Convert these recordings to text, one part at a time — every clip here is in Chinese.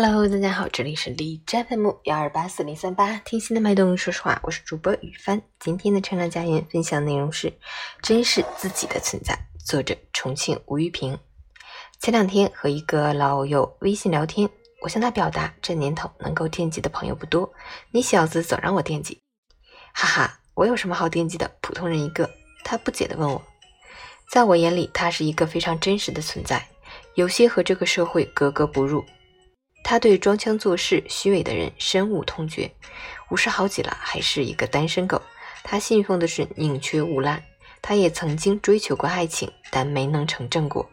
Hello，大家好，这里是李斋 FM 幺二八四零三八，听心的脉动，说实话，我是主播雨帆。今天的成长家园分享内容是珍视自己的存在，作者重庆吴玉平。前两天和一个老友微信聊天，我向他表达，这年头能够惦记的朋友不多，你小子总让我惦记，哈哈，我有什么好惦记的？普通人一个。他不解的问我，在我眼里，他是一个非常真实的存在，有些和这个社会格格不入。他对装腔作势、虚伪的人深恶痛绝。五十好几了，还是一个单身狗。他信奉的是宁缺毋滥。他也曾经追求过爱情，但没能成正果，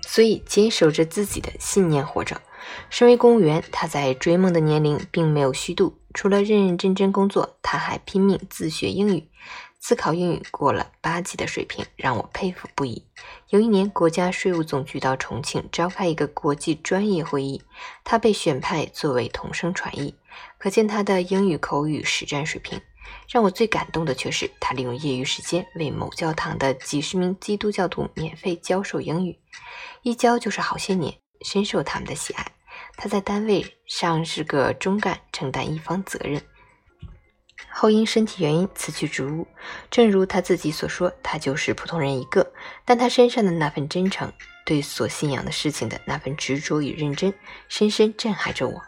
所以坚守着自己的信念活着。身为公务员，他在追梦的年龄并没有虚度，除了认认真真工作，他还拼命自学英语。自考英语过了八级的水平，让我佩服不已。有一年，国家税务总局到重庆召开一个国际专业会议，他被选派作为同声传译，可见他的英语口语实战水平。让我最感动的却是，他利用业余时间为某教堂的几十名基督教徒免费教授英语，一教就是好些年，深受他们的喜爱。他在单位上是个中干，承担一方责任。后因身体原因辞去职务，正如他自己所说，他就是普通人一个。但他身上的那份真诚，对所信仰的事情的那份执着与认真，深深震撼着我。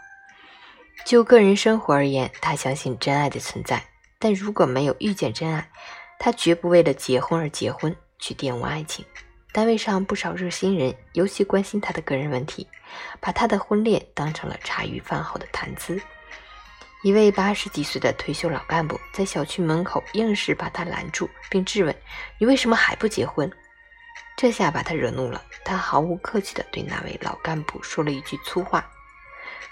就个人生活而言，他相信真爱的存在，但如果没有遇见真爱，他绝不为了结婚而结婚，去玷污爱情。单位上不少热心人尤其关心他的个人问题，把他的婚恋当成了茶余饭后的谈资。一位八十几岁的退休老干部在小区门口硬是把他拦住，并质问：“你为什么还不结婚？”这下把他惹怒了，他毫无客气地对那位老干部说了一句粗话：“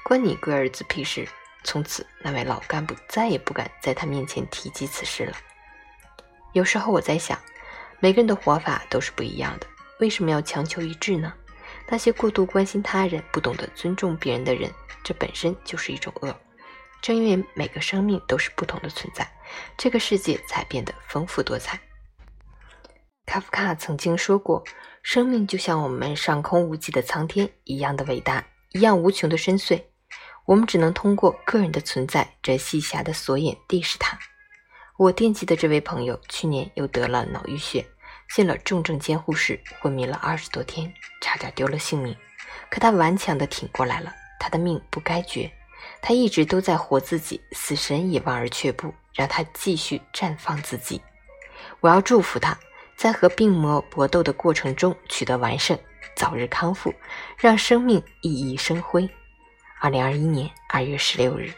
关你龟儿子屁事！”从此，那位老干部再也不敢在他面前提及此事了。有时候我在想，每个人的活法都是不一样的，为什么要强求一致呢？那些过度关心他人、不懂得尊重别人的人，这本身就是一种恶。正因为每个生命都是不同的存在，这个世界才变得丰富多彩。卡夫卡曾经说过：“生命就像我们上空无际的苍天一样的伟大，一样无穷的深邃。我们只能通过个人的存在，这细狭的锁眼地视它。”我惦记的这位朋友，去年又得了脑淤血，进了重症监护室，昏迷了二十多天，差点丢了性命。可他顽强地挺过来了，他的命不该绝。他一直都在活自己，死神也望而却步，让他继续绽放自己。我要祝福他，在和病魔搏斗的过程中取得完胜，早日康复，让生命熠熠生辉。二零二一年二月十六日。